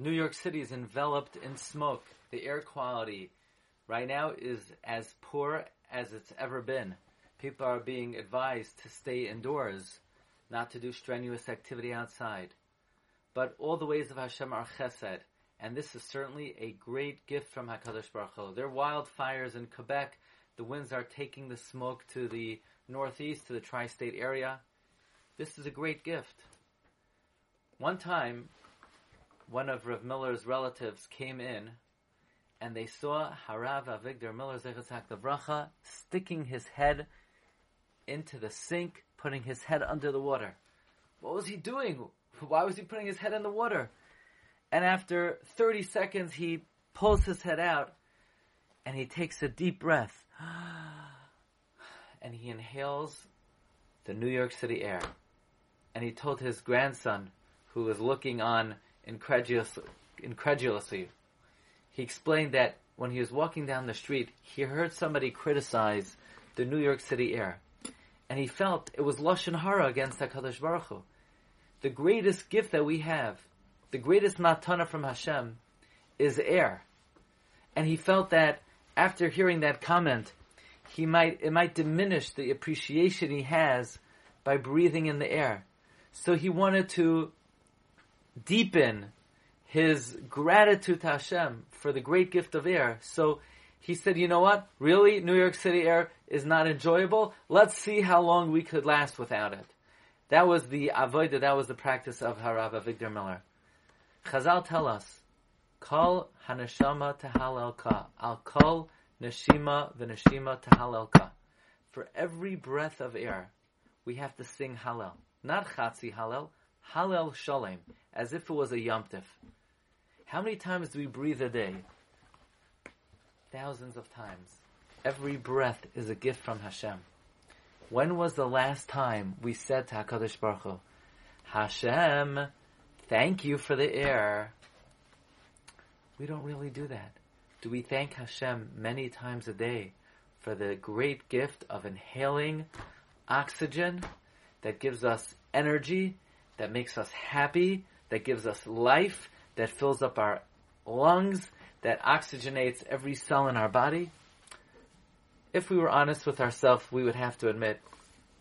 New York City is enveloped in smoke. The air quality right now is as poor as it's ever been. People are being advised to stay indoors, not to do strenuous activity outside. But all the ways of Hashem are chesed, and this is certainly a great gift from Hakadosh Baruch Hu. There are wildfires in Quebec. The winds are taking the smoke to the northeast, to the tri-state area. This is a great gift. One time, one of Rav Miller's relatives came in, and they saw Harav Avigdor Miller Zechatzak Vracha sticking his head into the sink, putting his head under the water. What was he doing? Why was he putting his head in the water? And after 30 seconds, he pulls his head out and he takes a deep breath. And he inhales the New York City air. And he told his grandson, who was looking on incredulous, incredulously, he explained that when he was walking down the street, he heard somebody criticize the New York City air. And he felt it was Lashon Hara against HaKadosh Baruch Hu. The greatest gift that we have, the greatest matana from Hashem, is air. And he felt that after hearing that comment, he might it might diminish the appreciation he has by breathing in the air. So he wanted to deepen his gratitude to Hashem for the great gift of air. So he said, you know what? Really? New York City air is not enjoyable? Let's see how long we could last without it. That was the avodah, that was the practice of Harav Avigdor Miller. Chazal tell us, Kol haneshama tehalelka, al kol neshima v'neshima tehalelka. For every breath of air, we have to sing Hallel. Not Chatzi Hallel, Hallel Shalem, as if it was a Yomtiv. How many times do we breathe a day? Thousands of times. Every breath is a gift from Hashem. When was the last time we said to HaKadosh Baruch Hu, Hashem, thank you for the air? We don't really do that. Do we thank Hashem many times a day for the great gift of inhaling oxygen that gives us energy, that makes us happy, that gives us life, that fills up our lungs, that oxygenates every cell in our body? If we were honest with ourselves, we would have to admit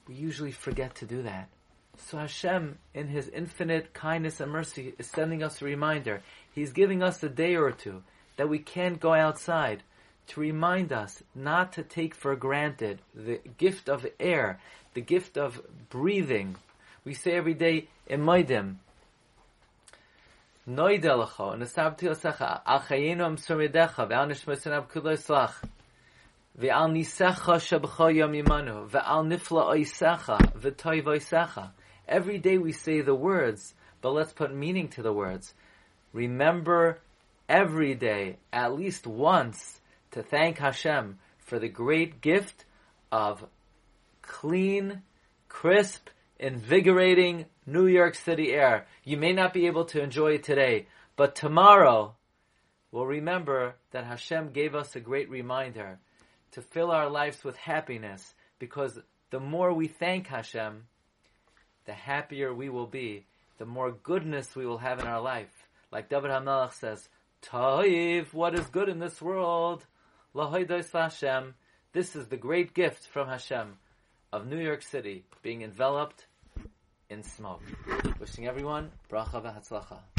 we usually forget to do that. So Hashem, in His infinite kindness and mercy, is sending us a reminder. He's giving us a day or two that we can't go outside to remind us not to take for granted the gift of air, the gift of breathing. We say every day, in Emaidim, Noidelecho, Nesabti Osecha, Al Chayenu Am Surmidecha, Ve'al Nishmesinab Kuloslach, Ve'al Nisecha Shabcha Yom Yimanu, Ve'al Nifla Oisecha, Ve'toiv Oisecha. Every day we say the words, but let's put meaning to the words. Remember every day, at least once, to thank Hashem for the great gift of clean, crisp, invigorating New York City air. You may not be able to enjoy it today, but tomorrow we'll remember that Hashem gave us a great reminder to fill our lives with happiness because the more we thank Hashem, the happier we will be, the more goodness we will have in our life. Like David HaMelech says, Ta'iv, what is good in this world? Lahoidos Hashem. This is the great gift from Hashem of New York City being enveloped in smoke. Wishing everyone bracha v'hatzlacha.